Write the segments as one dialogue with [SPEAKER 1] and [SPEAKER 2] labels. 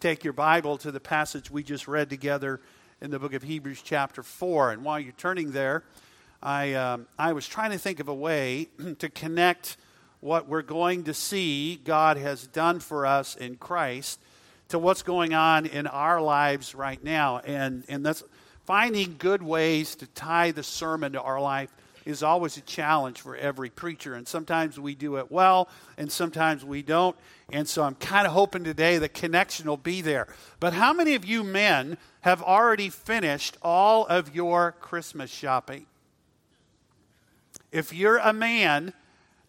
[SPEAKER 1] take your Bible to the passage we just read together in the book of Hebrews, chapter 4. And while you're turning there, I, um, I was trying to think of a way to connect what we're going to see God has done for us in Christ to what's going on in our lives right now. And, and that's finding good ways to tie the sermon to our life is always a challenge for every preacher. And sometimes we do it well, and sometimes we don't. And so I'm kind of hoping today the connection will be there. But how many of you men have already finished all of your Christmas shopping? If you're a man,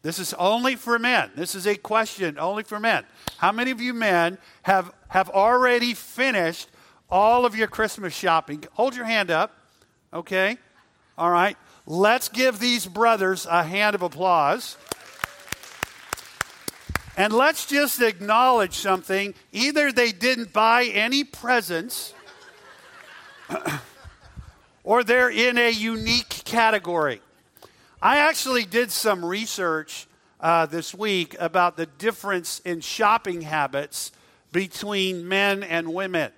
[SPEAKER 1] this is only for men. This is a question only for men. How many of you men have, have already finished all of your Christmas shopping? Hold your hand up, okay? All right. Let's give these brothers a hand of applause. And let's just acknowledge something. Either they didn't buy any presents, or they're in a unique category. I actually did some research uh, this week about the difference in shopping habits between men and women.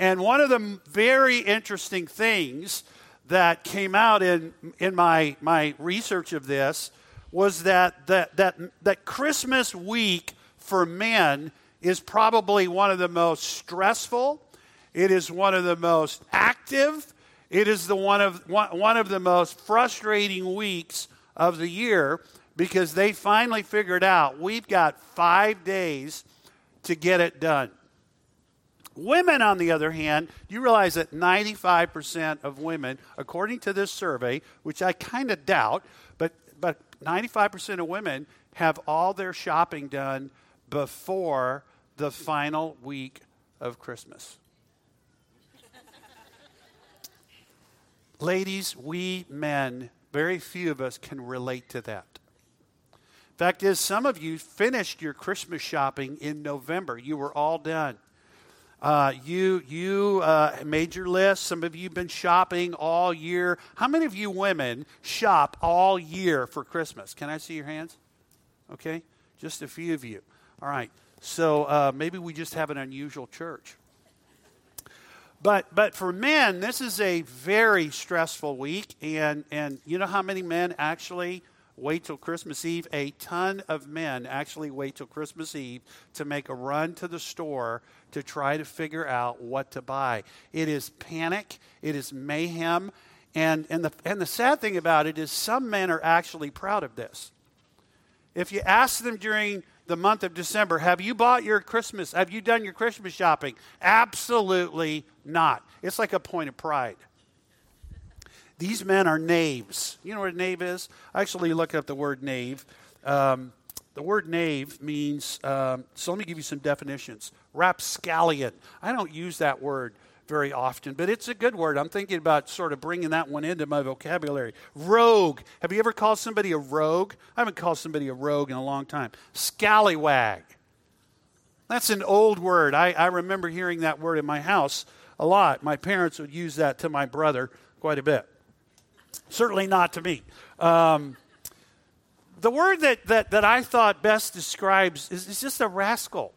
[SPEAKER 1] And one of the very interesting things that came out in, in my, my research of this was that, that, that, that Christmas week for men is probably one of the most stressful, it is one of the most active, it is the one of, one, one of the most frustrating weeks of the year because they finally figured out we've got five days to get it done. Women, on the other hand, you realize that 95% of women, according to this survey, which I kind of doubt, but, but 95% of women have all their shopping done before the final week of Christmas. Ladies, we men, very few of us can relate to that. Fact is, some of you finished your Christmas shopping in November. You were all done. Uh, you you uh, made your list. Some of you have been shopping all year. How many of you women shop all year for Christmas? Can I see your hands? Okay, just a few of you. All right. So uh, maybe we just have an unusual church. But but for men, this is a very stressful week, and and you know how many men actually wait till Christmas Eve. A ton of men actually wait till Christmas Eve to make a run to the store to try to figure out what to buy. It is panic, it is mayhem. And, and, the, and the sad thing about it is, some men are actually proud of this. If you ask them during the month of December, have you bought your Christmas? Have you done your Christmas shopping? Absolutely not. It's like a point of pride. These men are knaves. You know what a knave is? I actually looked up the word knave. Um, the word knave means, um, so let me give you some definitions. Rapscallion. I don't use that word very often, but it's a good word. I'm thinking about sort of bringing that one into my vocabulary. Rogue. Have you ever called somebody a rogue? I haven't called somebody a rogue in a long time. Scallywag. That's an old word. I, I remember hearing that word in my house a lot. My parents would use that to my brother quite a bit. Certainly not to me. Um, the word that, that, that I thought best describes is, is just a rascal.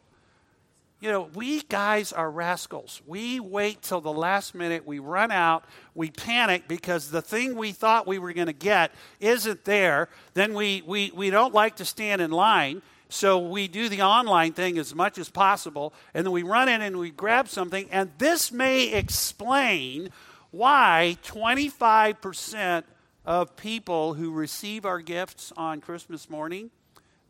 [SPEAKER 1] You know, we guys are rascals. We wait till the last minute. We run out. We panic because the thing we thought we were going to get isn't there. Then we, we, we don't like to stand in line. So we do the online thing as much as possible. And then we run in and we grab something. And this may explain why 25% of people who receive our gifts on Christmas morning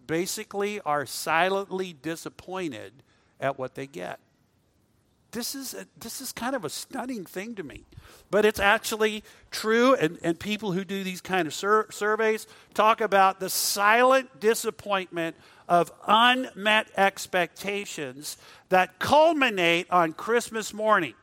[SPEAKER 1] basically are silently disappointed at what they get. This is, a, this is kind of a stunning thing to me. But it's actually true, and, and people who do these kind of sur- surveys talk about the silent disappointment of unmet expectations that culminate on Christmas morning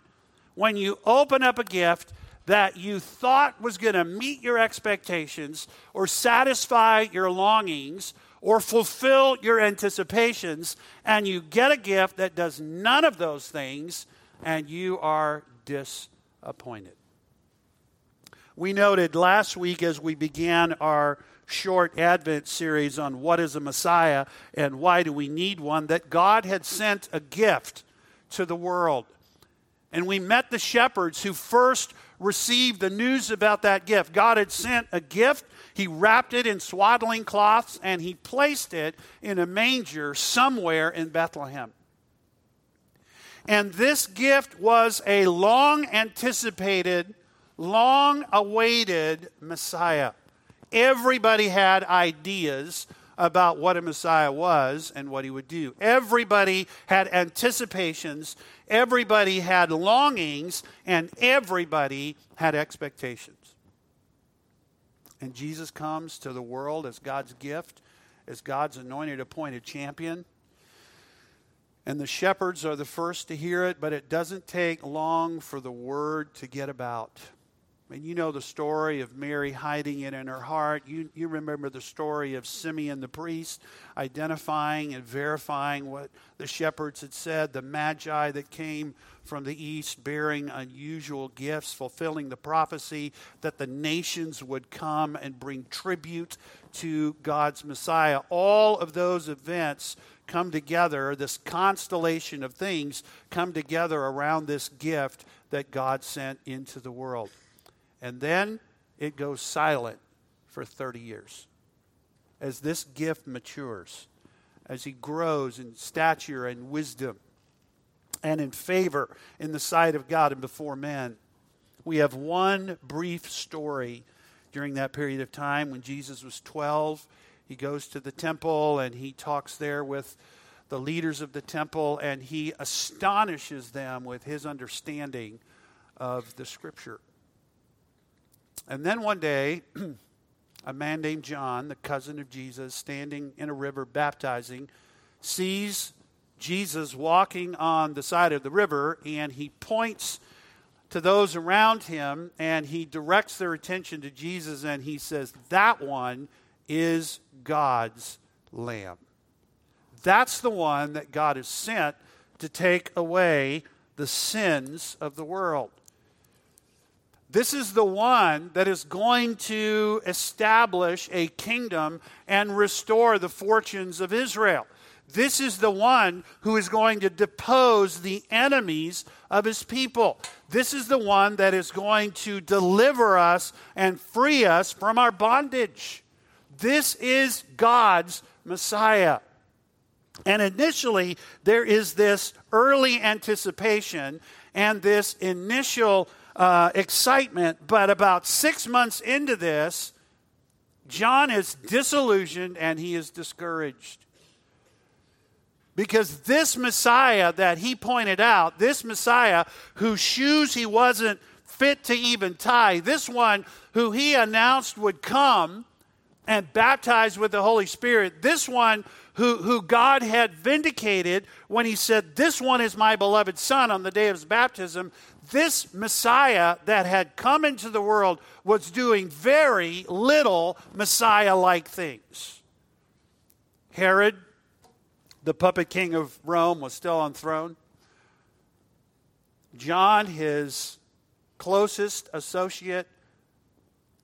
[SPEAKER 1] when you open up a gift that you thought was going to meet your expectations or satisfy your longings or fulfill your anticipations, and you get a gift that does none of those things, and you are disappointed. We noted last week as we began our short Advent series on what is a Messiah and why do we need one that God had sent a gift to the world. And we met the shepherds who first received the news about that gift. God had sent a gift, He wrapped it in swaddling cloths, and He placed it in a manger somewhere in Bethlehem. And this gift was a long anticipated, long awaited Messiah. Everybody had ideas about what a Messiah was and what he would do. Everybody had anticipations, everybody had longings, and everybody had expectations. And Jesus comes to the world as God's gift, as God's anointed, appointed champion. And the shepherds are the first to hear it, but it doesn't take long for the word to get about. And you know the story of Mary hiding it in her heart. You, you remember the story of Simeon the priest identifying and verifying what the shepherds had said, the magi that came from the east bearing unusual gifts, fulfilling the prophecy that the nations would come and bring tribute to God's Messiah. All of those events come together, this constellation of things come together around this gift that God sent into the world. And then it goes silent for 30 years. As this gift matures, as he grows in stature and wisdom and in favor in the sight of God and before men. We have one brief story during that period of time when Jesus was 12. He goes to the temple and he talks there with the leaders of the temple and he astonishes them with his understanding of the scripture. And then one day, a man named John, the cousin of Jesus, standing in a river baptizing, sees Jesus walking on the side of the river and he points to those around him and he directs their attention to Jesus and he says, That one is God's Lamb. That's the one that God has sent to take away the sins of the world. This is the one that is going to establish a kingdom and restore the fortunes of Israel. This is the one who is going to depose the enemies of his people. This is the one that is going to deliver us and free us from our bondage. This is God's Messiah. And initially, there is this early anticipation and this initial uh, excitement, but about six months into this, John is disillusioned and he is discouraged. Because this Messiah that he pointed out, this Messiah whose shoes he wasn't fit to even tie, this one who he announced would come and baptize with the Holy Spirit, this one who, who God had vindicated when he said, This one is my beloved Son on the day of his baptism, this Messiah that had come into the world was doing very little Messiah like things. Herod, the puppet king of Rome, was still on throne. John, his closest associate,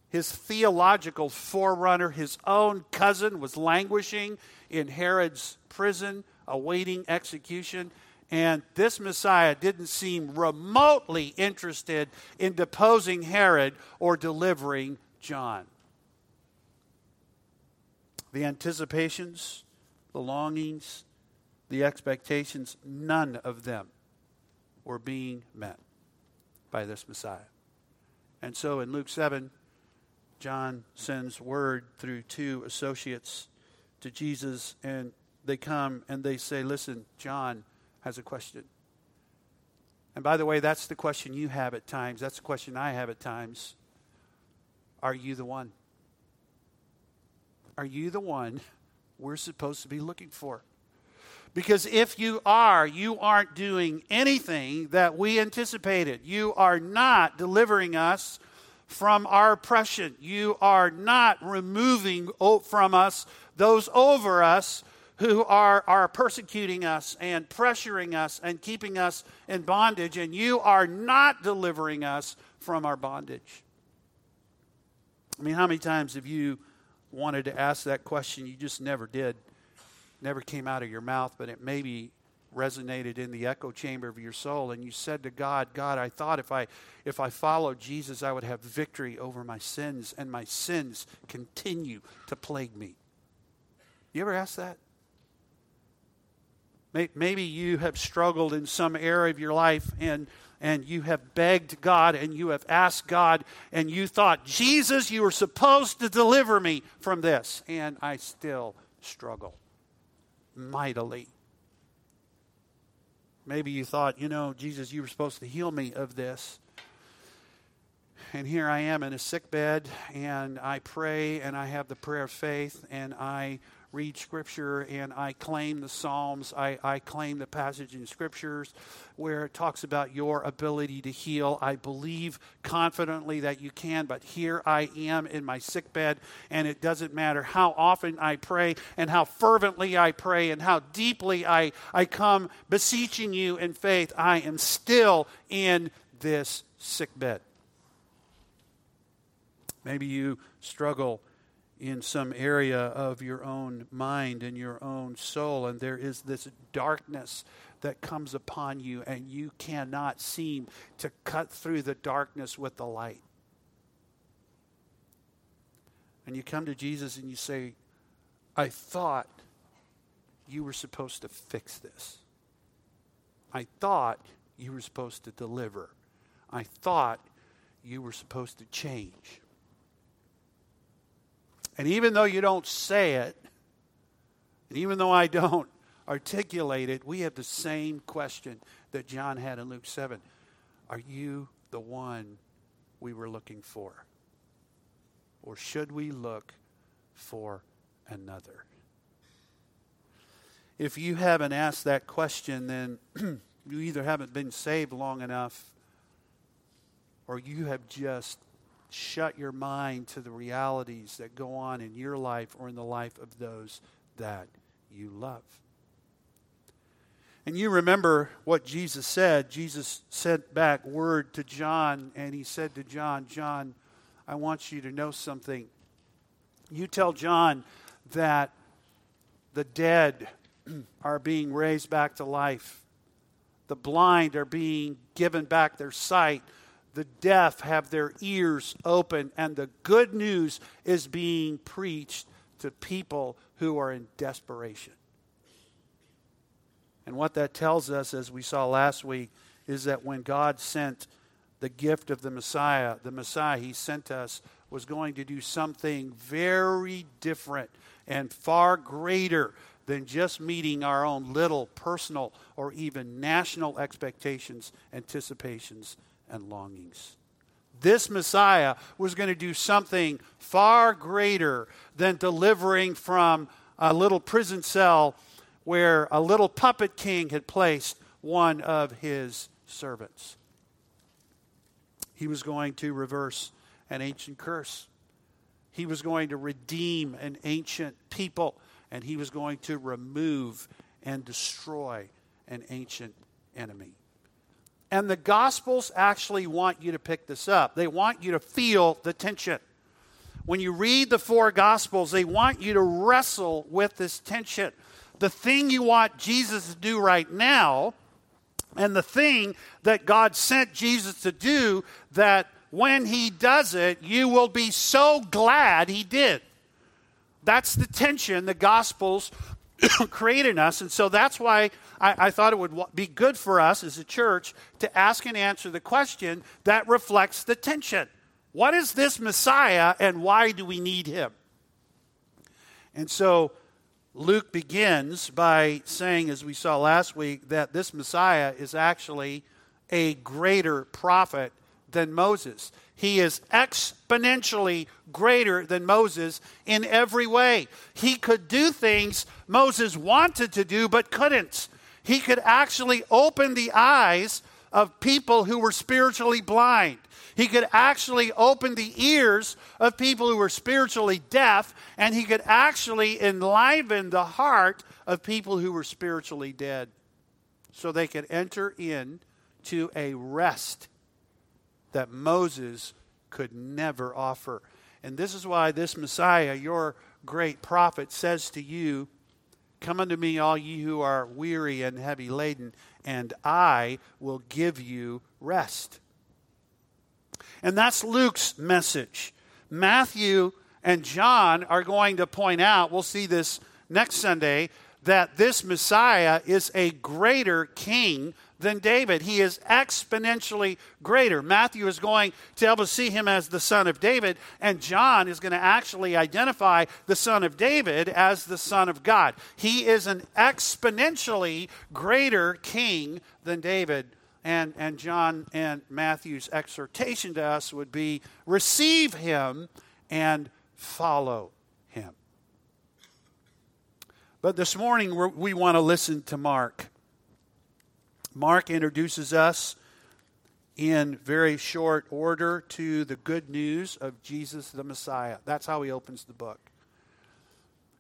[SPEAKER 1] his theological forerunner, his own cousin, was languishing in Herod's prison, awaiting execution. And this Messiah didn't seem remotely interested in deposing Herod or delivering John. The anticipations, the longings, the expectations, none of them were being met by this Messiah. And so in Luke 7, John sends word through two associates to Jesus, and they come and they say, Listen, John has a question. And by the way, that's the question you have at times. That's the question I have at times. Are you the one? Are you the one we're supposed to be looking for? Because if you are, you aren't doing anything that we anticipated. You are not delivering us from our oppression. You are not removing from us those over us who are, are persecuting us and pressuring us and keeping us in bondage, and you are not delivering us from our bondage. I mean, how many times have you wanted to ask that question? You just never did. Never came out of your mouth, but it maybe resonated in the echo chamber of your soul and you said to God, God, I thought if I if I followed Jesus I would have victory over my sins and my sins continue to plague me. You ever ask that? Maybe you have struggled in some area of your life and and you have begged God and you have asked God and you thought, Jesus, you were supposed to deliver me from this. And I still struggle mightily. Maybe you thought, you know, Jesus, you were supposed to heal me of this. And here I am in a sick bed, and I pray, and I have the prayer of faith, and I read Scripture and I claim the Psalms, I, I claim the passage in Scriptures where it talks about your ability to heal. I believe confidently that you can, but here I am in my sick bed, and it doesn't matter how often I pray and how fervently I pray and how deeply I, I come beseeching you in faith, I am still in this sick bed. Maybe you struggle in some area of your own mind and your own soul, and there is this darkness that comes upon you, and you cannot seem to cut through the darkness with the light. And you come to Jesus and you say, I thought you were supposed to fix this. I thought you were supposed to deliver. I thought you were supposed to change. And even though you don't say it, and even though I don't articulate it, we have the same question that John had in Luke 7. Are you the one we were looking for? Or should we look for another? If you haven't asked that question, then you either haven't been saved long enough or you have just shut your mind to the realities that go on in your life or in the life of those that you love. And you remember what Jesus said. Jesus sent back word to John, and he said to John, John, I want you to know something. You tell John that the dead are being raised back to life, the blind are being given back their sight the deaf have their ears open, and the good news is being preached to people who are in desperation. And what that tells us, as we saw last week, is that when God sent the gift of the Messiah, the Messiah he sent us was going to do something very different and far greater than just meeting our own little personal or even national expectations, anticipations, and longings. This Messiah was going to do something far greater than delivering from a little prison cell where a little puppet king had placed one of his servants. He was going to reverse an ancient curse. He was going to redeem an ancient people, and he was going to remove and destroy an ancient enemy. And the Gospels actually want you to pick this up. They want you to feel the tension. When you read the four Gospels, they want you to wrestle with this tension. The thing you want Jesus to do right now, and the thing that God sent Jesus to do, that when he does it, you will be so glad he did. That's the tension the Gospels create in us. And so that's why I, I thought it would be good for us as a church to ask and answer the question that reflects the tension. What is this Messiah and why do we need him? And so Luke begins by saying, as we saw last week, that this Messiah is actually a greater prophet than Moses. He is exponentially greater than Moses in every way. He could do things Moses wanted to do but couldn't. He could actually open the eyes of people who were spiritually blind. He could actually open the ears of people who were spiritually deaf, and he could actually enliven the heart of people who were spiritually dead so they could enter in to a rest that Moses could never offer. And this is why this Messiah, your great prophet, says to you, Come unto me, all ye who are weary and heavy laden, and I will give you rest. And that's Luke's message. Matthew and John are going to point out, we'll see this next Sunday, that this Messiah is a greater king than David. He is exponentially greater. Matthew is going to help us see him as the son of David, and John is going to actually identify the son of David as the son of God. He is an exponentially greater king than David. And, and John and Matthew's exhortation to us would be receive him and follow him. But this morning we want to listen to Mark. Mark introduces us in very short order to the good news of Jesus the Messiah. That's how he opens the book.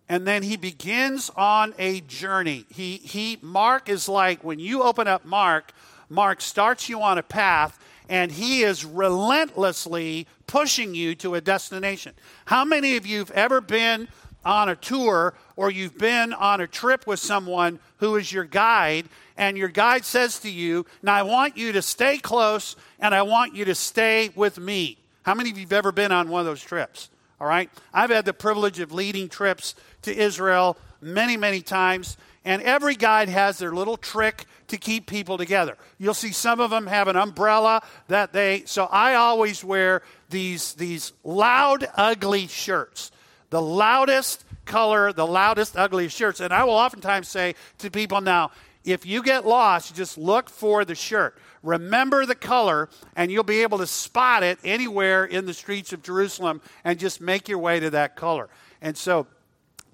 [SPEAKER 1] And then he begins on a journey. He, he, Mark is like when you open up Mark, Mark starts you on a path and he is relentlessly pushing you to a destination. How many of you have ever been on a tour or you've been on a trip with someone who is your guide and your guide says to you, Now I want you to stay close and I want you to stay with me. How many of you have ever been on one of those trips? All right? I've had the privilege of leading trips to Israel many, many times, and every guide has their little trick to keep people together. You'll see some of them have an umbrella that they, so I always wear these, these loud, ugly shirts. The loudest color, the loudest, ugliest shirts. And I will oftentimes say to people now, if you get lost, just look for the shirt. Remember the color, and you'll be able to spot it anywhere in the streets of Jerusalem and just make your way to that color. And so,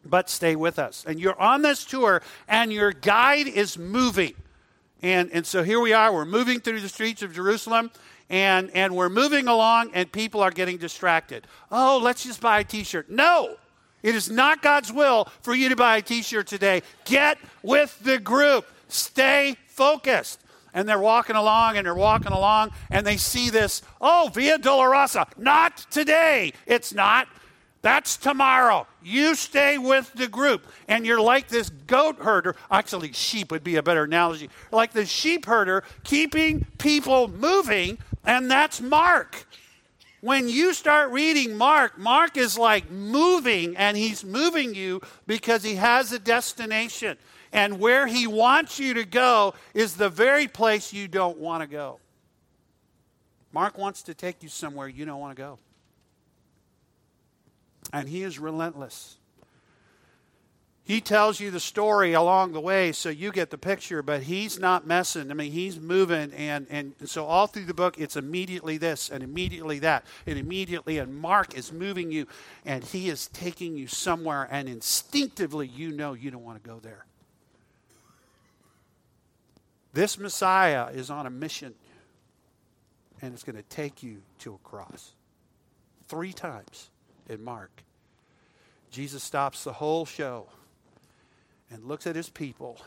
[SPEAKER 1] but stay with us. And you're on this tour, and your guide is moving. And, and so here we are, we're moving through the streets of Jerusalem, and, and we're moving along, and people are getting distracted. Oh, let's just buy a t shirt. No! It is not God's will for you to buy a t shirt today. Get with the group. Stay focused. And they're walking along and they're walking along and they see this, oh, Via Dolorosa. Not today. It's not. That's tomorrow. You stay with the group. And you're like this goat herder. Actually, sheep would be a better analogy. Like the sheep herder keeping people moving, and that's Mark. When you start reading Mark, Mark is like moving, and he's moving you because he has a destination. And where he wants you to go is the very place you don't want to go. Mark wants to take you somewhere you don't want to go. And he is relentless. He tells you the story along the way so you get the picture, but he's not messing. I mean, he's moving. And, and so, all through the book, it's immediately this and immediately that and immediately. And Mark is moving you, and he is taking you somewhere, and instinctively, you know you don't want to go there. This Messiah is on a mission, and it's going to take you to a cross. Three times in Mark, Jesus stops the whole show and looks at his people,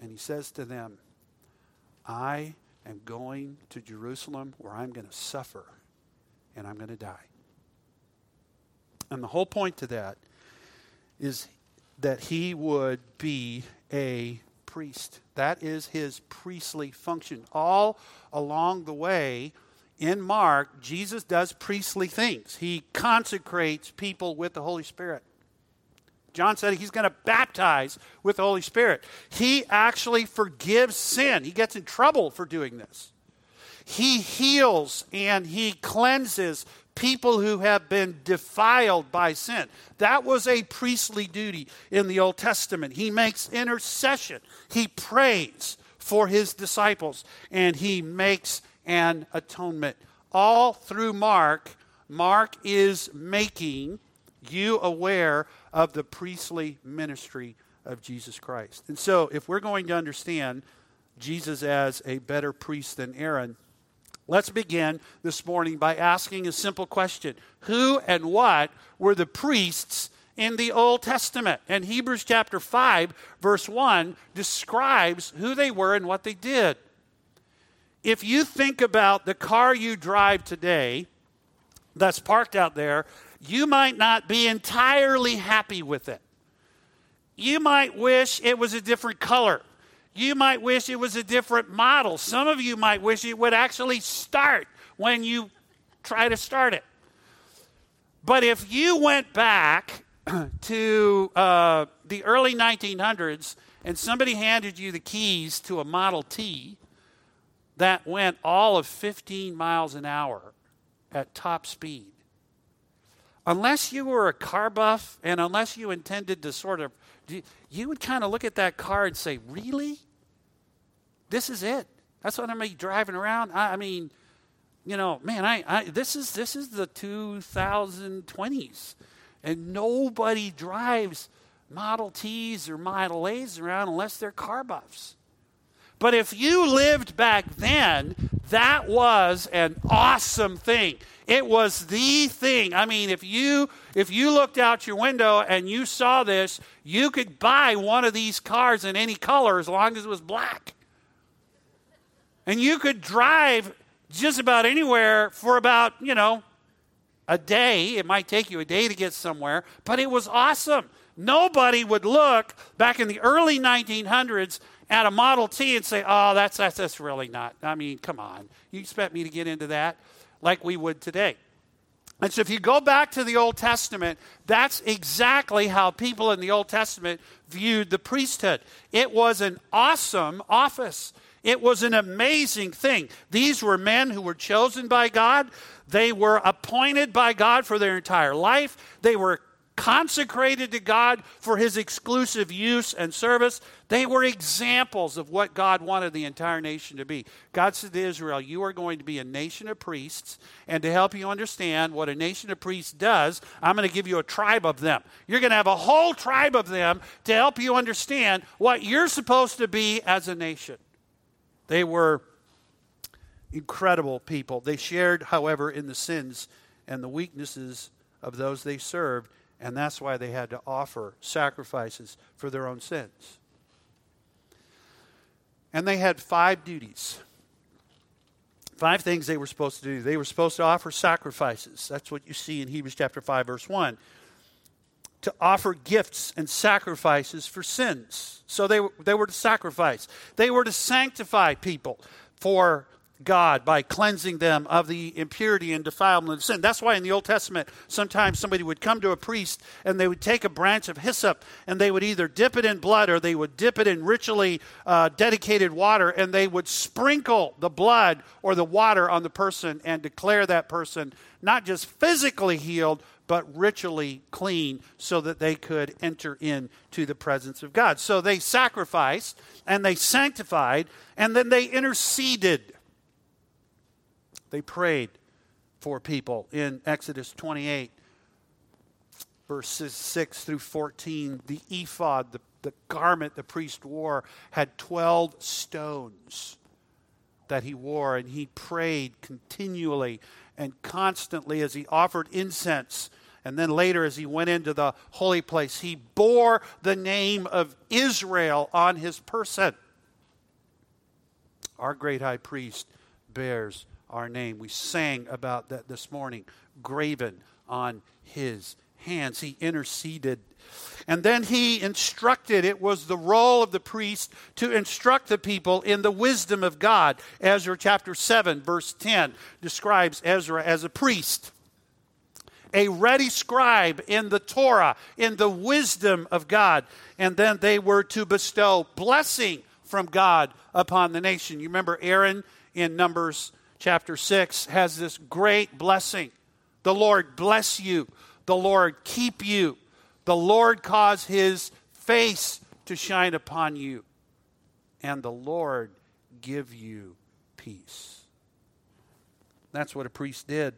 [SPEAKER 1] and he says to them, I am going to Jerusalem where I'm going to suffer and I'm going to die. And the whole point to that is that he would be a priest. That is his priestly function. All along the way in Mark, Jesus does priestly things. He consecrates people with the Holy Spirit. John said he's going to baptize with the Holy Spirit. He actually forgives sin. He gets in trouble for doing this. He heals and he cleanses people who have been defiled by sin. That was a priestly duty in the Old Testament. He makes intercession, he prays for his disciples, and he makes an atonement. All through Mark, Mark is making you aware of the priestly ministry of Jesus Christ. And so, if we're going to understand Jesus as a better priest than Aaron, Let's begin this morning by asking a simple question Who and what were the priests in the Old Testament? And Hebrews chapter 5, verse 1 describes who they were and what they did. If you think about the car you drive today that's parked out there, you might not be entirely happy with it. You might wish it was a different color. You might wish it was a different model. Some of you might wish it would actually start when you try to start it. But if you went back to uh, the early 1900s and somebody handed you the keys to a Model T that went all of 15 miles an hour at top speed, unless you were a car buff and unless you intended to sort of, you would kind of look at that car and say, Really? This is it. That's what I'm be driving around. I, I mean, you know, man, I, I, this is this is the 2020s, and nobody drives Model Ts or Model A's around unless they're car buffs. But if you lived back then, that was an awesome thing. It was the thing. I mean, if you if you looked out your window and you saw this, you could buy one of these cars in any color as long as it was black. And you could drive just about anywhere for about, you know, a day. It might take you a day to get somewhere, but it was awesome. Nobody would look back in the early 1900s at a Model T and say, oh, that's, that's, that's really not. I mean, come on. You expect me to get into that like we would today? And so, if you go back to the Old Testament, that's exactly how people in the Old Testament viewed the priesthood. It was an awesome office. It was an amazing thing. These were men who were chosen by God. They were appointed by God for their entire life. They were consecrated to God for his exclusive use and service. They were examples of what God wanted the entire nation to be. God said to Israel, You are going to be a nation of priests. And to help you understand what a nation of priests does, I'm going to give you a tribe of them. You're going to have a whole tribe of them to help you understand what you're supposed to be as a nation. They were incredible people. They shared, however, in the sins and the weaknesses of those they served, and that's why they had to offer sacrifices for their own sins. And they had five duties. Five things they were supposed to do. They were supposed to offer sacrifices. That's what you see in Hebrews chapter 5 verse 1 to offer gifts and sacrifices for sins. So they, they were to sacrifice. They were to sanctify people for God by cleansing them of the impurity and defilement of sin. That's why in the Old Testament, sometimes somebody would come to a priest and they would take a branch of hyssop and they would either dip it in blood or they would dip it in ritually uh, dedicated water and they would sprinkle the blood or the water on the person and declare that person not just physically healed, but ritually clean so that they could enter into the presence of God. So they sacrificed and they sanctified and then they interceded. They prayed for people in Exodus 28, verses 6 through 14. The ephod, the, the garment the priest wore, had 12 stones that he wore, and he prayed continually and constantly as he offered incense. And then later, as he went into the holy place, he bore the name of Israel on his person. Our great high priest bears our name. We sang about that this morning, graven on his hands. He interceded. And then he instructed, it was the role of the priest to instruct the people in the wisdom of God. Ezra chapter 7, verse 10 describes Ezra as a priest, a ready scribe in the Torah, in the wisdom of God. And then they were to bestow blessing from God upon the nation. You remember Aaron in Numbers chapter 6 has this great blessing. The Lord bless you the Lord keep you. The Lord cause his face to shine upon you. And the Lord give you peace. That's what a priest did.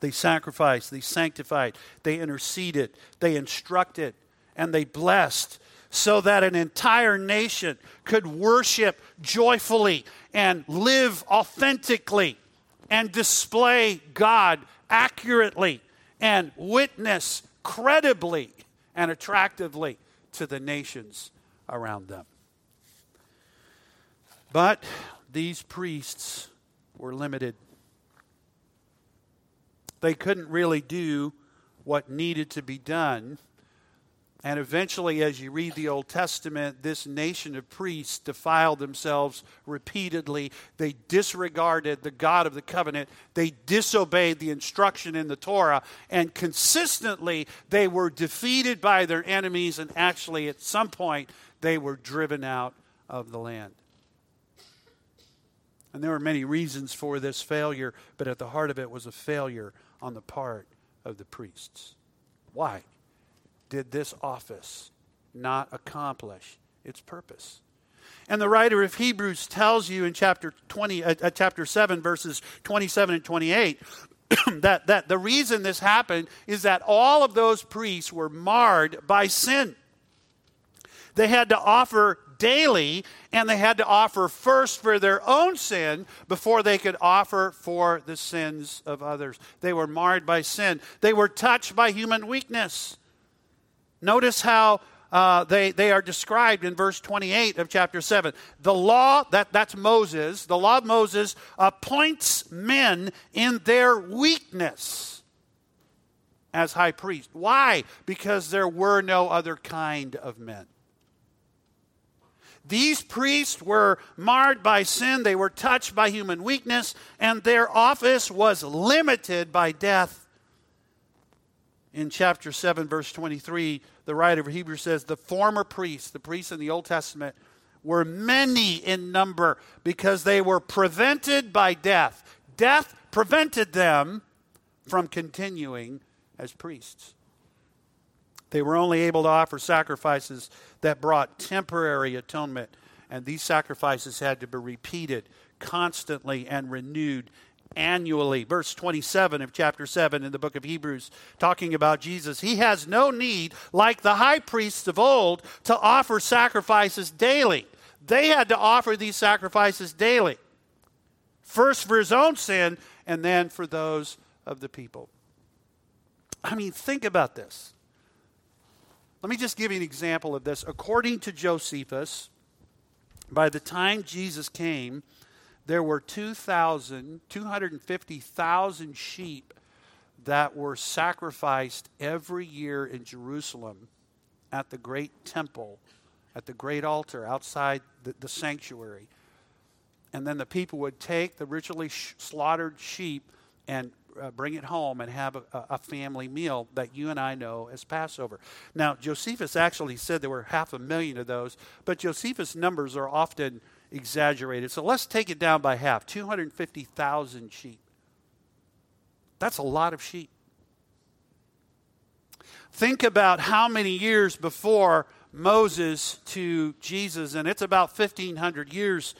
[SPEAKER 1] They sacrificed, they sanctified, they interceded, they instructed, and they blessed so that an entire nation could worship joyfully and live authentically and display God accurately and witness credibly and attractively to the nations around them. But these priests were limited. They couldn't really do what needed to be done And eventually, as you read the Old Testament, this nation of priests defiled themselves repeatedly. They disregarded the God of the covenant. They disobeyed the instruction in the Torah. And consistently, they were defeated by their enemies. And actually, at some point, they were driven out of the land. And there were many reasons for this failure, but at the heart of it was a failure on the part of the priests. Why? Did this office not accomplish its purpose? And the writer of Hebrews tells you in chapter 20 uh, uh, chapter 7 verses 27 and 28 that that the reason this happened is that all of those priests were marred by sin. They had to offer daily, and they had to offer first for their own sin before they could offer for the sins of others. They were marred by sin. They were touched by human weakness. Notice how uh, they, they are described in verse 28 of chapter 7. The law, that, that's Moses, the law of Moses appoints men in their weakness as high priest. Why? Because there were no other kind of men. These priests were marred by sin, they were touched by human weakness, and their office was limited by death in chapter 7, verse 23, the writer of Hebrews says, The former priests, the priests in the Old Testament, were many in number because they were prevented by death. Death prevented them from continuing as priests. They were only able to offer sacrifices that brought temporary atonement, and these sacrifices had to be repeated constantly and renewed annually. Verse 27 of chapter 7 in the book of Hebrews, talking about Jesus. He has no need, like the high priests of old, to offer sacrifices daily. They had to offer these sacrifices daily. First for his own sin, and then for those of the people. I mean, think about this. Let me just give you an example of this. According to Josephus, by the time Jesus came, there were 2,000, 250,000 sheep that were sacrificed every year in Jerusalem at the great temple, at the great altar outside the, the sanctuary. And then the people would take the ritually sh- slaughtered sheep and uh, bring it home and have a, a, family meal that you and I know as Passover. Now, Josephus actually said there were half a million of those, but Josephus' numbers are often exaggerated. So let's take it down by half 250,000 sheep. That's a lot of sheep. Think about how many years before Moses to Jesus, and it's about 1,500 years.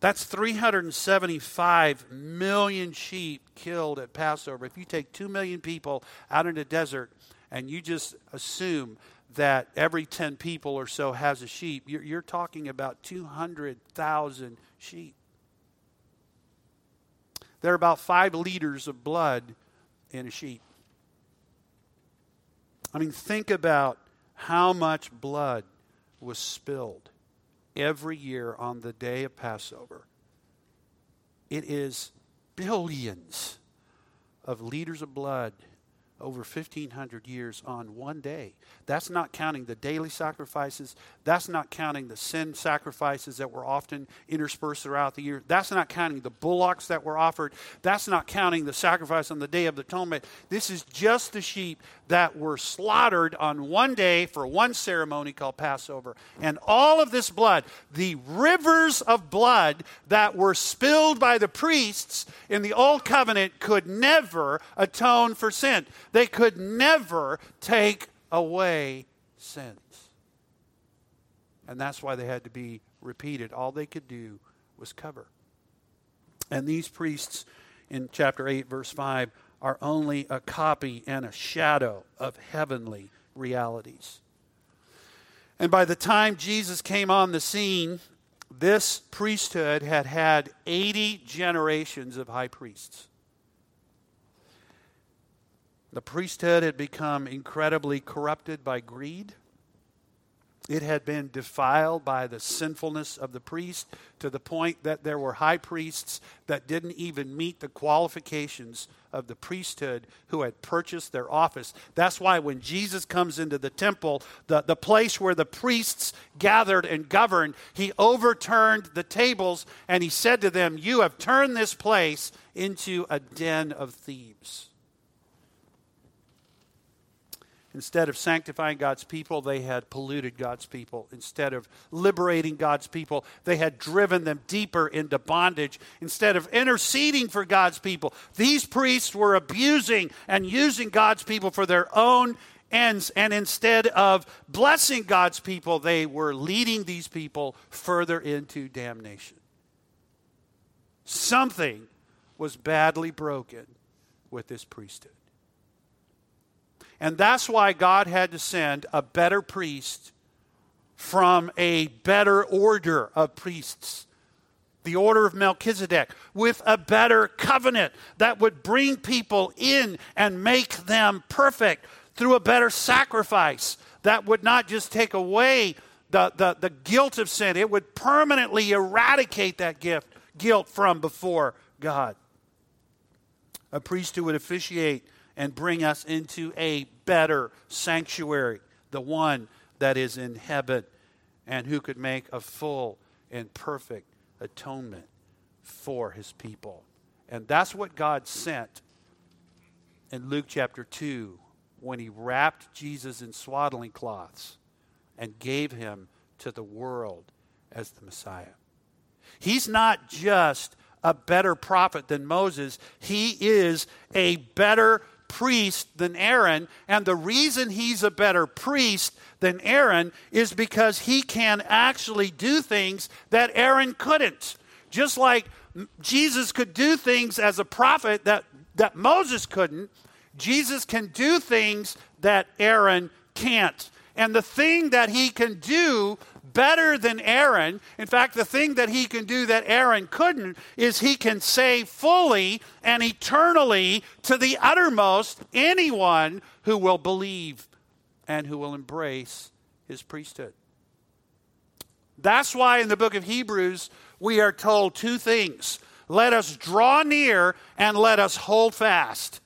[SPEAKER 1] That's 375 million sheep killed at Passover. If you take 2 million people out in the desert and you just assume that every 10 people or so has a sheep, you're, you're talking about 200,000 sheep. There are about five liters of blood in a sheep. I mean, think about how much blood was spilled every year on the day of Passover. It is billions of liters of blood over 1,500 years on one day. That's not counting the daily sacrifices. That's not counting the sin sacrifices that were often interspersed throughout the year. That's not counting the bullocks that were offered. That's not counting the sacrifice on the Day of the Atonement. This is just the sheep that were slaughtered on one day for one ceremony called Passover. And all of this blood, the rivers of blood that were spilled by the priests in the Old Covenant, could never atone for sin. They could never take away sins. And that's why they had to be repeated. All they could do was cover. And these priests in chapter 8, verse 5, are only a copy and a shadow of heavenly realities. And by the time Jesus came on the scene, this priesthood had had 80 generations of high priests. The priesthood had become incredibly corrupted by greed. It had been defiled by the sinfulness of the priest to the point that there were high priests that didn't even meet the qualifications of the priesthood who had purchased their office. That's why when Jesus comes into the temple, the, the place where the priests gathered and governed, he overturned the tables and he said to them, You have turned this place into a den of thieves. Instead of sanctifying God's people, they had polluted God's people. Instead of liberating God's people, they had driven them deeper into bondage. Instead of interceding for God's people, these priests were abusing and using God's people for their own ends. And instead of blessing God's people, they were leading these people further into damnation. Something was badly broken with this priesthood. And that's why God had to send a better priest from a better order of priests, the order of Melchizedek, with a better covenant that would bring people in and make them perfect through a better sacrifice that would not just take away the, the, the guilt of sin, it would permanently eradicate that gift, guilt from before God. A priest who would officiate and bring us into a better sanctuary, the one that is in heaven, and who could make a full and perfect atonement for his people. And that's what God sent in Luke chapter 2 when he wrapped Jesus in swaddling cloths and gave him to the world as the Messiah. He's not just a better prophet than Moses, he is a better priest than Aaron. And the reason he's a better priest than Aaron is because he can actually do things that Aaron couldn't. Just like Jesus could do things as a prophet that, that Moses couldn't, Jesus can do things that Aaron can't. And the thing that he can do better than Aaron. In fact, the thing that he can do that Aaron couldn't is he can say fully and eternally to the uttermost anyone who will believe and who will embrace his priesthood. That's why in the book of Hebrews we are told two things let us draw near and let us hold fast.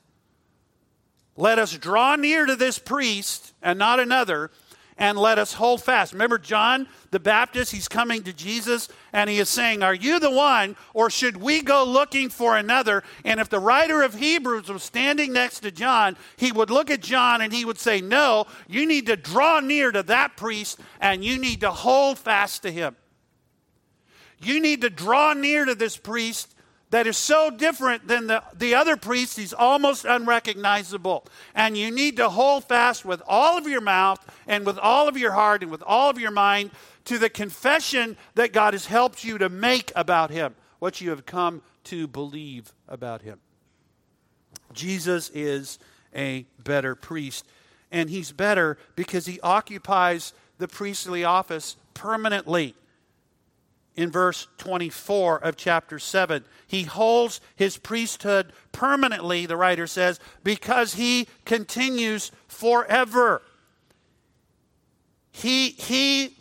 [SPEAKER 1] Let us draw near to this priest and not another and let us hold fast. Remember John the Baptist? He's coming to Jesus and he is saying, Are you the one, or should we go looking for another? And if the writer of Hebrews was standing next to John, he would look at John and he would say, No, you need to draw near to that priest and you need to hold fast to him. You need to draw near to this priest that is so different than the, the other priest, he's almost unrecognizable. And you need to hold fast with all of your mouth and with all of your heart and with all of your mind to the confession that God has helped you to make about him, what you have come to believe about him. Jesus is a better priest. And he's better because he occupies the priestly office permanently in verse 24 of chapter 7. He holds his priesthood permanently, the writer says, because he continues forever. He, he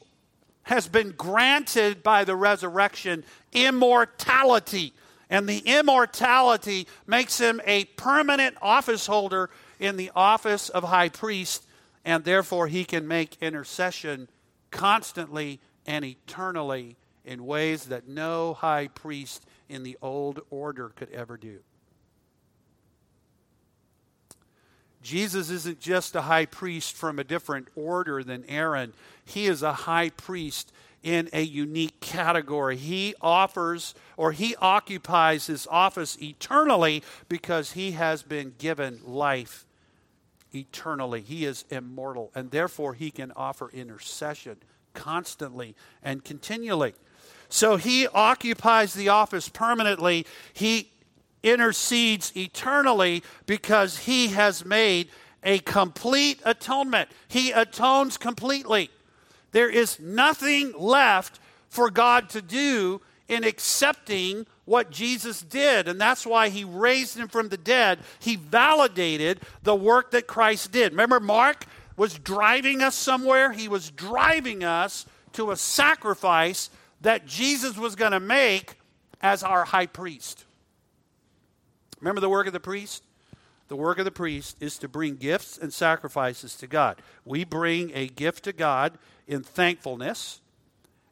[SPEAKER 1] has been granted by the resurrection immortality. And the immortality makes him a permanent office holder in the office of high priest, and therefore he can make intercession constantly and eternally in ways that no high priest in the old order could ever do. Jesus isn't just a high priest from a different order than Aaron. He is a high priest in a unique category. He offers or he occupies his office eternally because he has been given life eternally. He is immortal, and therefore he can offer intercession constantly and continually. So he occupies the office permanently. He intercedes eternally because he has made a complete atonement. He atones completely. There is nothing left for God to do in accepting what Jesus did. And that's why he raised him from the dead. He validated the work that Christ did. Remember, Mark was driving us somewhere. He was driving us to a sacrifice that Jesus was going to make as our high priest. Remember the work of the priest? The work of the priest is to bring gifts and sacrifices to God. We bring a gift to God in thankfulness,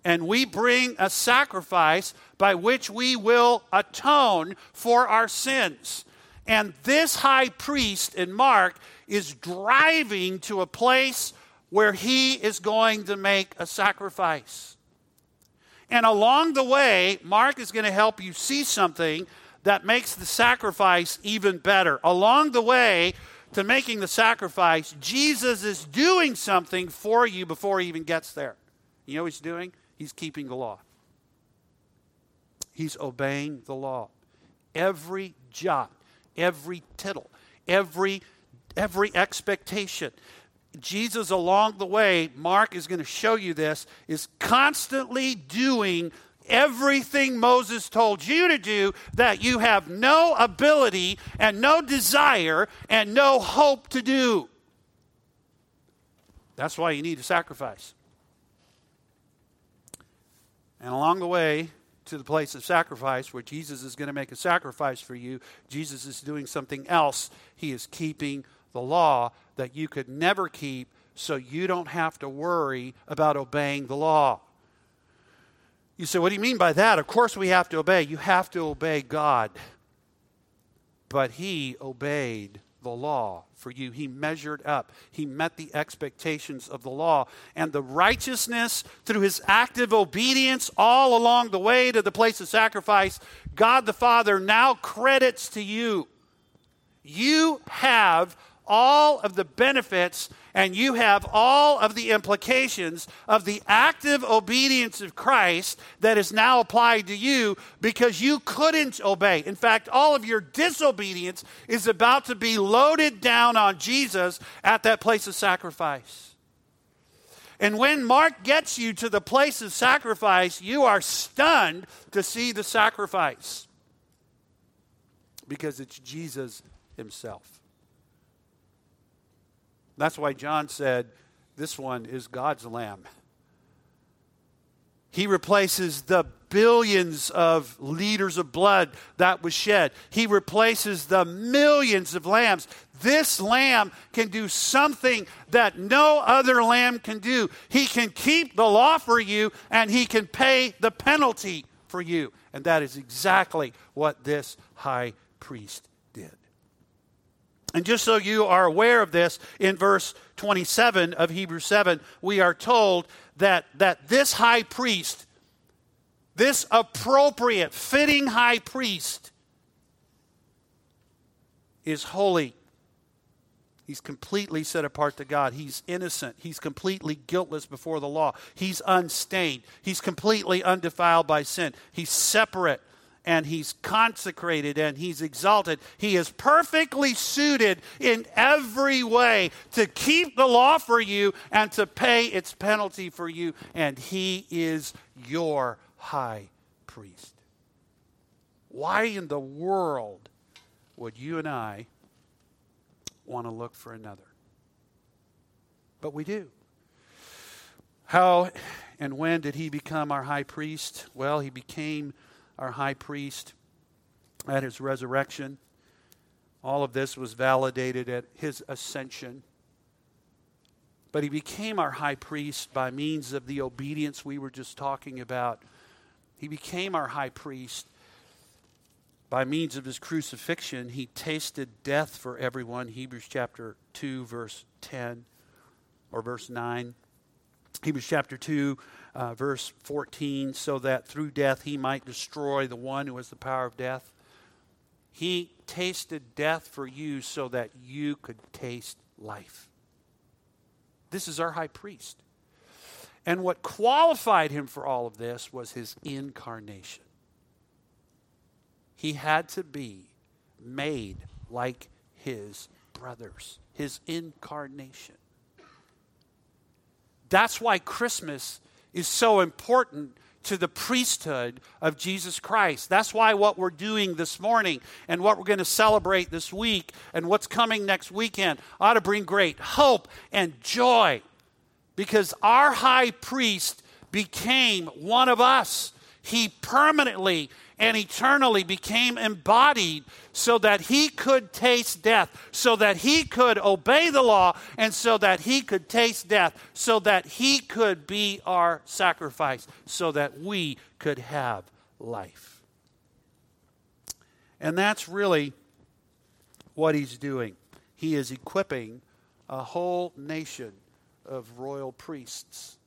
[SPEAKER 1] and we bring a sacrifice by which we will atone for our sins. And this high priest in Mark is driving to a place where he is going to make a sacrifice. And along the way, Mark is going to help you see something that makes the sacrifice even better. Along the way to making the sacrifice, Jesus is doing something for you before he even gets there. You know what he's doing? He's keeping the law. He's obeying the law. Every jot, every tittle, every every expectation. Jesus, along the way, Mark is going to show you this, is constantly doing everything Moses told you to do that you have no ability and no desire and no hope to do. That's why you need a sacrifice. And along the way to the place of sacrifice, where Jesus is going to make a sacrifice for you, Jesus is doing something else. He is keeping the law that you could never keep so you don't have to worry about obeying the law. You say, what do you mean by that? Of course, we have to obey. You have to obey God. But he obeyed the law for you. He measured up. He met the expectations of the law. And the righteousness through his active obedience all along the way to the place of sacrifice, God the Father now credits to you. You have all of the benefits and you have all of the implications of the active obedience of Christ that is now applied to you because you couldn't obey. In fact, all of your disobedience is about to be loaded down on Jesus at that place of sacrifice. And when Mark gets you to the place of sacrifice, you are stunned to see the sacrifice because it's Jesus himself. That's why John said, This one is God's lamb. He replaces the billions of liters of blood that was shed. He replaces the millions of lambs. This lamb can do something that no other lamb can do. He can keep the law for you and he can pay the penalty for you. And that is exactly what this high priest and just so you are aware of this, in verse 27 of Hebrews 7, we are told that, that this high priest, this appropriate, fitting high priest, is holy. He's completely set apart to God. He's innocent. He's completely guiltless before the law. He's unstained. He's completely undefiled by sin. He's separate and he's consecrated and he's exalted. He is perfectly suited in every way to keep the law for you and to pay its penalty for you. And he is your high priest. Why in the world would you and I want to look for another? But we do. How and when did he become our high priest? Well, he became our high priest at his resurrection. All of this was validated at his ascension. But he became our high priest by means of the obedience we were just talking about. He became our high priest by means of his crucifixion. He tasted death for everyone. Hebrews chapter 2, verse 10 or verse 9. Hebrews chapter 2, uh, verse 14, so that through death he might destroy the one who has the power of death. He tasted death for you so that you could taste life. This is our high priest. And what qualified him for all of this was his incarnation. He had to be made like his brothers, his incarnation. That's why Christmas is so important to the priesthood of Jesus Christ. That's why what we're doing this morning and what we're going to celebrate this week and what's coming next weekend ought to bring great hope and joy because our high priest became one of us. He permanently and eternally became embodied so that he could taste death, so that he could obey the law, and so that he could taste death, so that he could be our sacrifice, so that we could have life. And that's really what he's doing. He is equipping a whole nation of royal priests.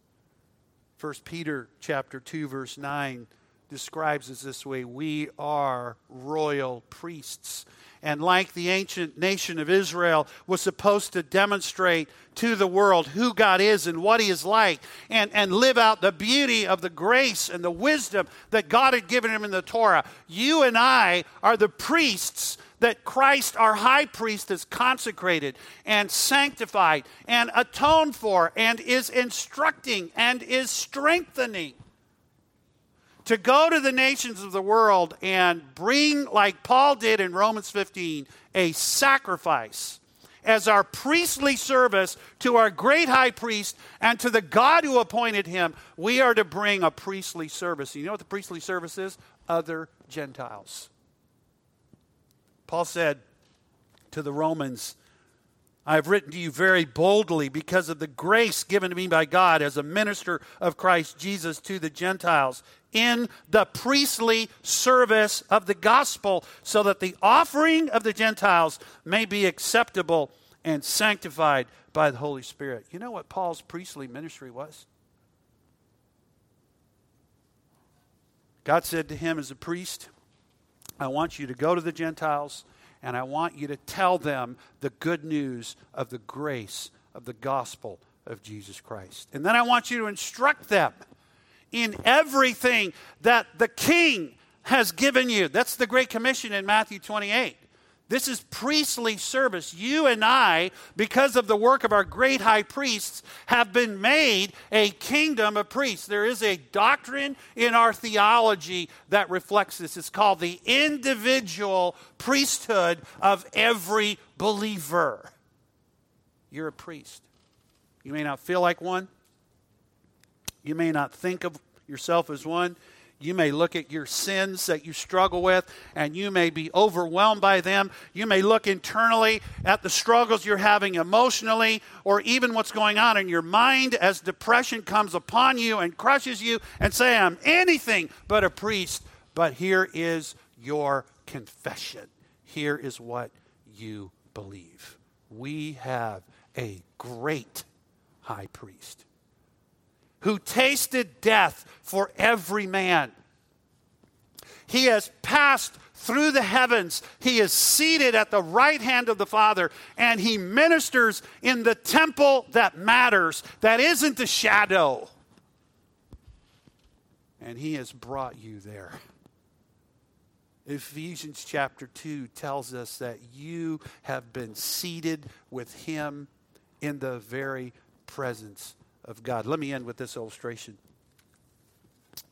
[SPEAKER 1] 1 Peter chapter 2 verse 9 describes us this way we are royal priests. And like the ancient nation of Israel was supposed to demonstrate to the world who God is and what He is like, and, and live out the beauty of the grace and the wisdom that God had given him in the Torah. You and I are the priests that Christ, our high priest, is consecrated and sanctified and atoned for and is instructing and is strengthening to go to the nations of the world and bring, like Paul did in Romans 15, a sacrifice as our priestly service to our great high priest and to the God who appointed him, we are to bring a priestly service. You know what the priestly service is? Other Gentiles. Paul said to the Romans, I have written to you very boldly because of the grace given to me by God as a minister of Christ Jesus to the Gentiles in the priestly service of the gospel, so that the offering of the Gentiles may be acceptable and sanctified by the Holy Spirit. You know what Paul's priestly ministry was? God said to him as a priest, I want you to go to the Gentiles and I want you to tell them the good news of the grace of the gospel of Jesus Christ. And then I want you to instruct them in everything that the king has given you. That's the Great Commission in Matthew 28. This is priestly service. You and I, because of the work of our great high priests, have been made a kingdom of priests. There is a doctrine in our theology that reflects this. It's called the individual priesthood of every believer. You're a priest. You may not feel like one, you may not think of yourself as one. You may look at your sins that you struggle with and you may be overwhelmed by them. You may look internally at the struggles you're having emotionally or even what's going on in your mind as depression comes upon you and crushes you and say, I'm anything but a priest. But here is your confession. Here is what you believe. We have a great high priest who tasted death for every man. He has passed through the heavens. He is seated at the right hand of the Father, and he ministers in the temple that matters, that isn't the shadow. And he has brought you there. Ephesians chapter 2 tells us that you have been seated with him in the very presence of God. Let me end with this illustration.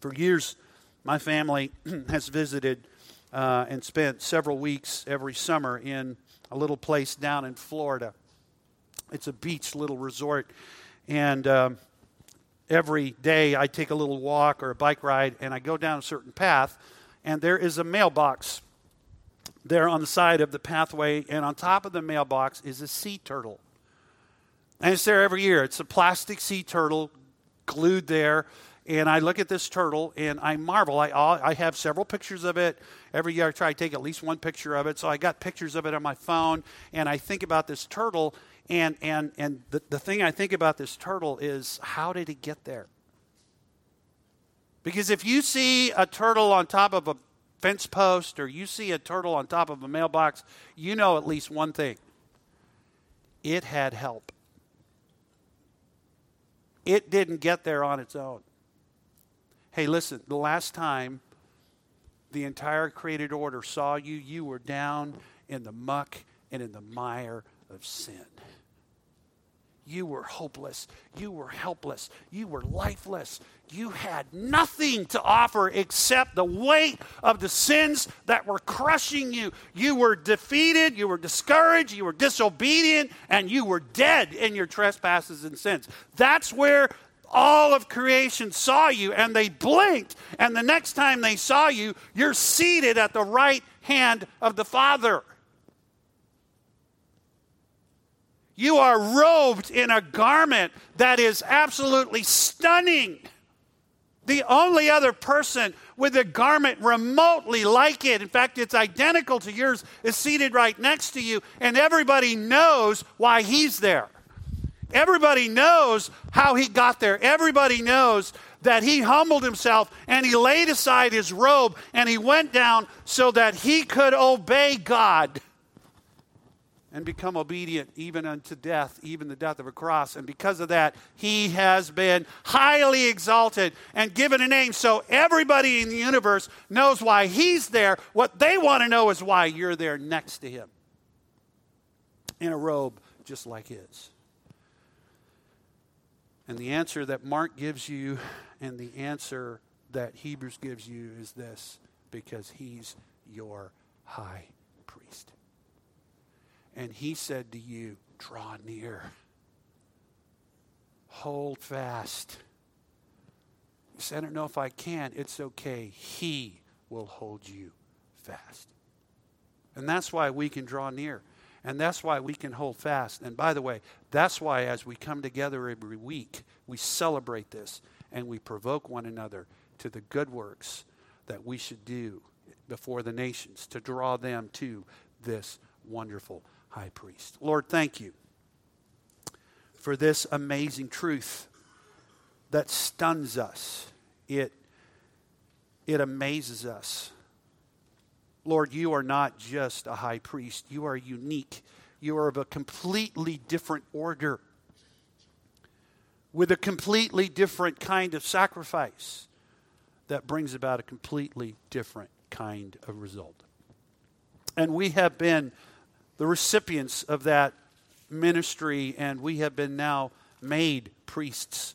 [SPEAKER 1] For years, my family has visited uh, and spent several weeks every summer in a little place down in Florida. It's a beach little resort. And um, every day I take a little walk or a bike ride and I go down a certain path, and there is a mailbox there on the side of the pathway, and on top of the mailbox is a sea turtle. And it's there every year. It's a plastic sea turtle glued there. And I look at this turtle and I marvel. I, I have several pictures of it. Every year I try to take at least one picture of it. So I got pictures of it on my phone. And I think about this turtle. And, and, and the, the thing I think about this turtle is how did it get there? Because if you see a turtle on top of a fence post or you see a turtle on top of a mailbox, you know at least one thing it had help. It didn't get there on its own. Hey, listen, the last time the entire created order saw you, you were down in the muck and in the mire of sin. You were hopeless. You were helpless. You were lifeless. You had nothing to offer except the weight of the sins that were crushing you. You were defeated. You were discouraged. You were disobedient. And you were dead in your trespasses and sins. That's where all of creation saw you and they blinked. And the next time they saw you, you're seated at the right hand of the Father. You are robed in a garment that is absolutely stunning. The only other person with a garment remotely like it, in fact, it's identical to yours, is seated right next to you, and everybody knows why he's there. Everybody knows how he got there. Everybody knows that he humbled himself and he laid aside his robe and he went down so that he could obey God and become obedient even unto death, even the death of a cross. And because of that, he has been highly exalted and given a name so everybody in the universe knows why he's there. What they want to know is why you're there next to him in a robe just like his. And the answer that Mark gives you and the answer that Hebrews gives you is this because he's your high. And he said to you, Draw near, hold fast. You said, I don't know if I can. It's okay. He will hold you fast. And that's why we can draw near. And that's why we can hold fast. And by the way, that's why as we come together every week, we celebrate this and we provoke one another to the good works that we should do before the nations to draw them to this wonderful high priest. Lord, thank you for this amazing truth that stuns us. It, it amazes us Lord, you are not just a high priest, you are unique. You are of a completely different order with a completely different kind of sacrifice that brings about a completely different kind of result. And we have been the recipients of that ministry, and we have been now made priests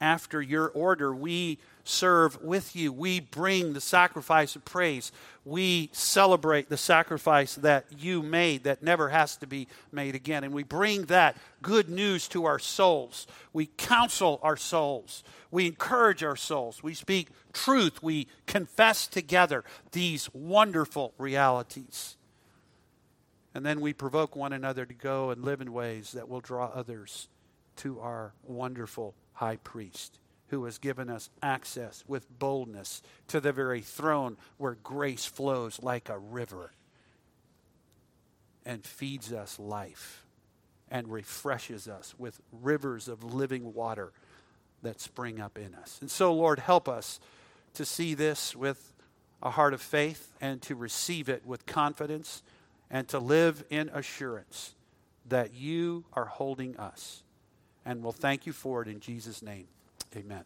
[SPEAKER 1] after your order. We serve with you. We bring the sacrifice of praise. We celebrate the sacrifice that you made that never has to be made again. And we bring that good news to our souls. We counsel our souls. We encourage our souls. We speak truth. We confess together these wonderful realities. And then we provoke one another to go and live in ways that will draw others to our wonderful high priest who has given us access with boldness to the very throne where grace flows like a river and feeds us life and refreshes us with rivers of living water that spring up in us. And so, Lord, help us to see this with a heart of faith and to receive it with confidence and to live in assurance that you are holding us. And we'll thank you for it in Jesus' name. Amen.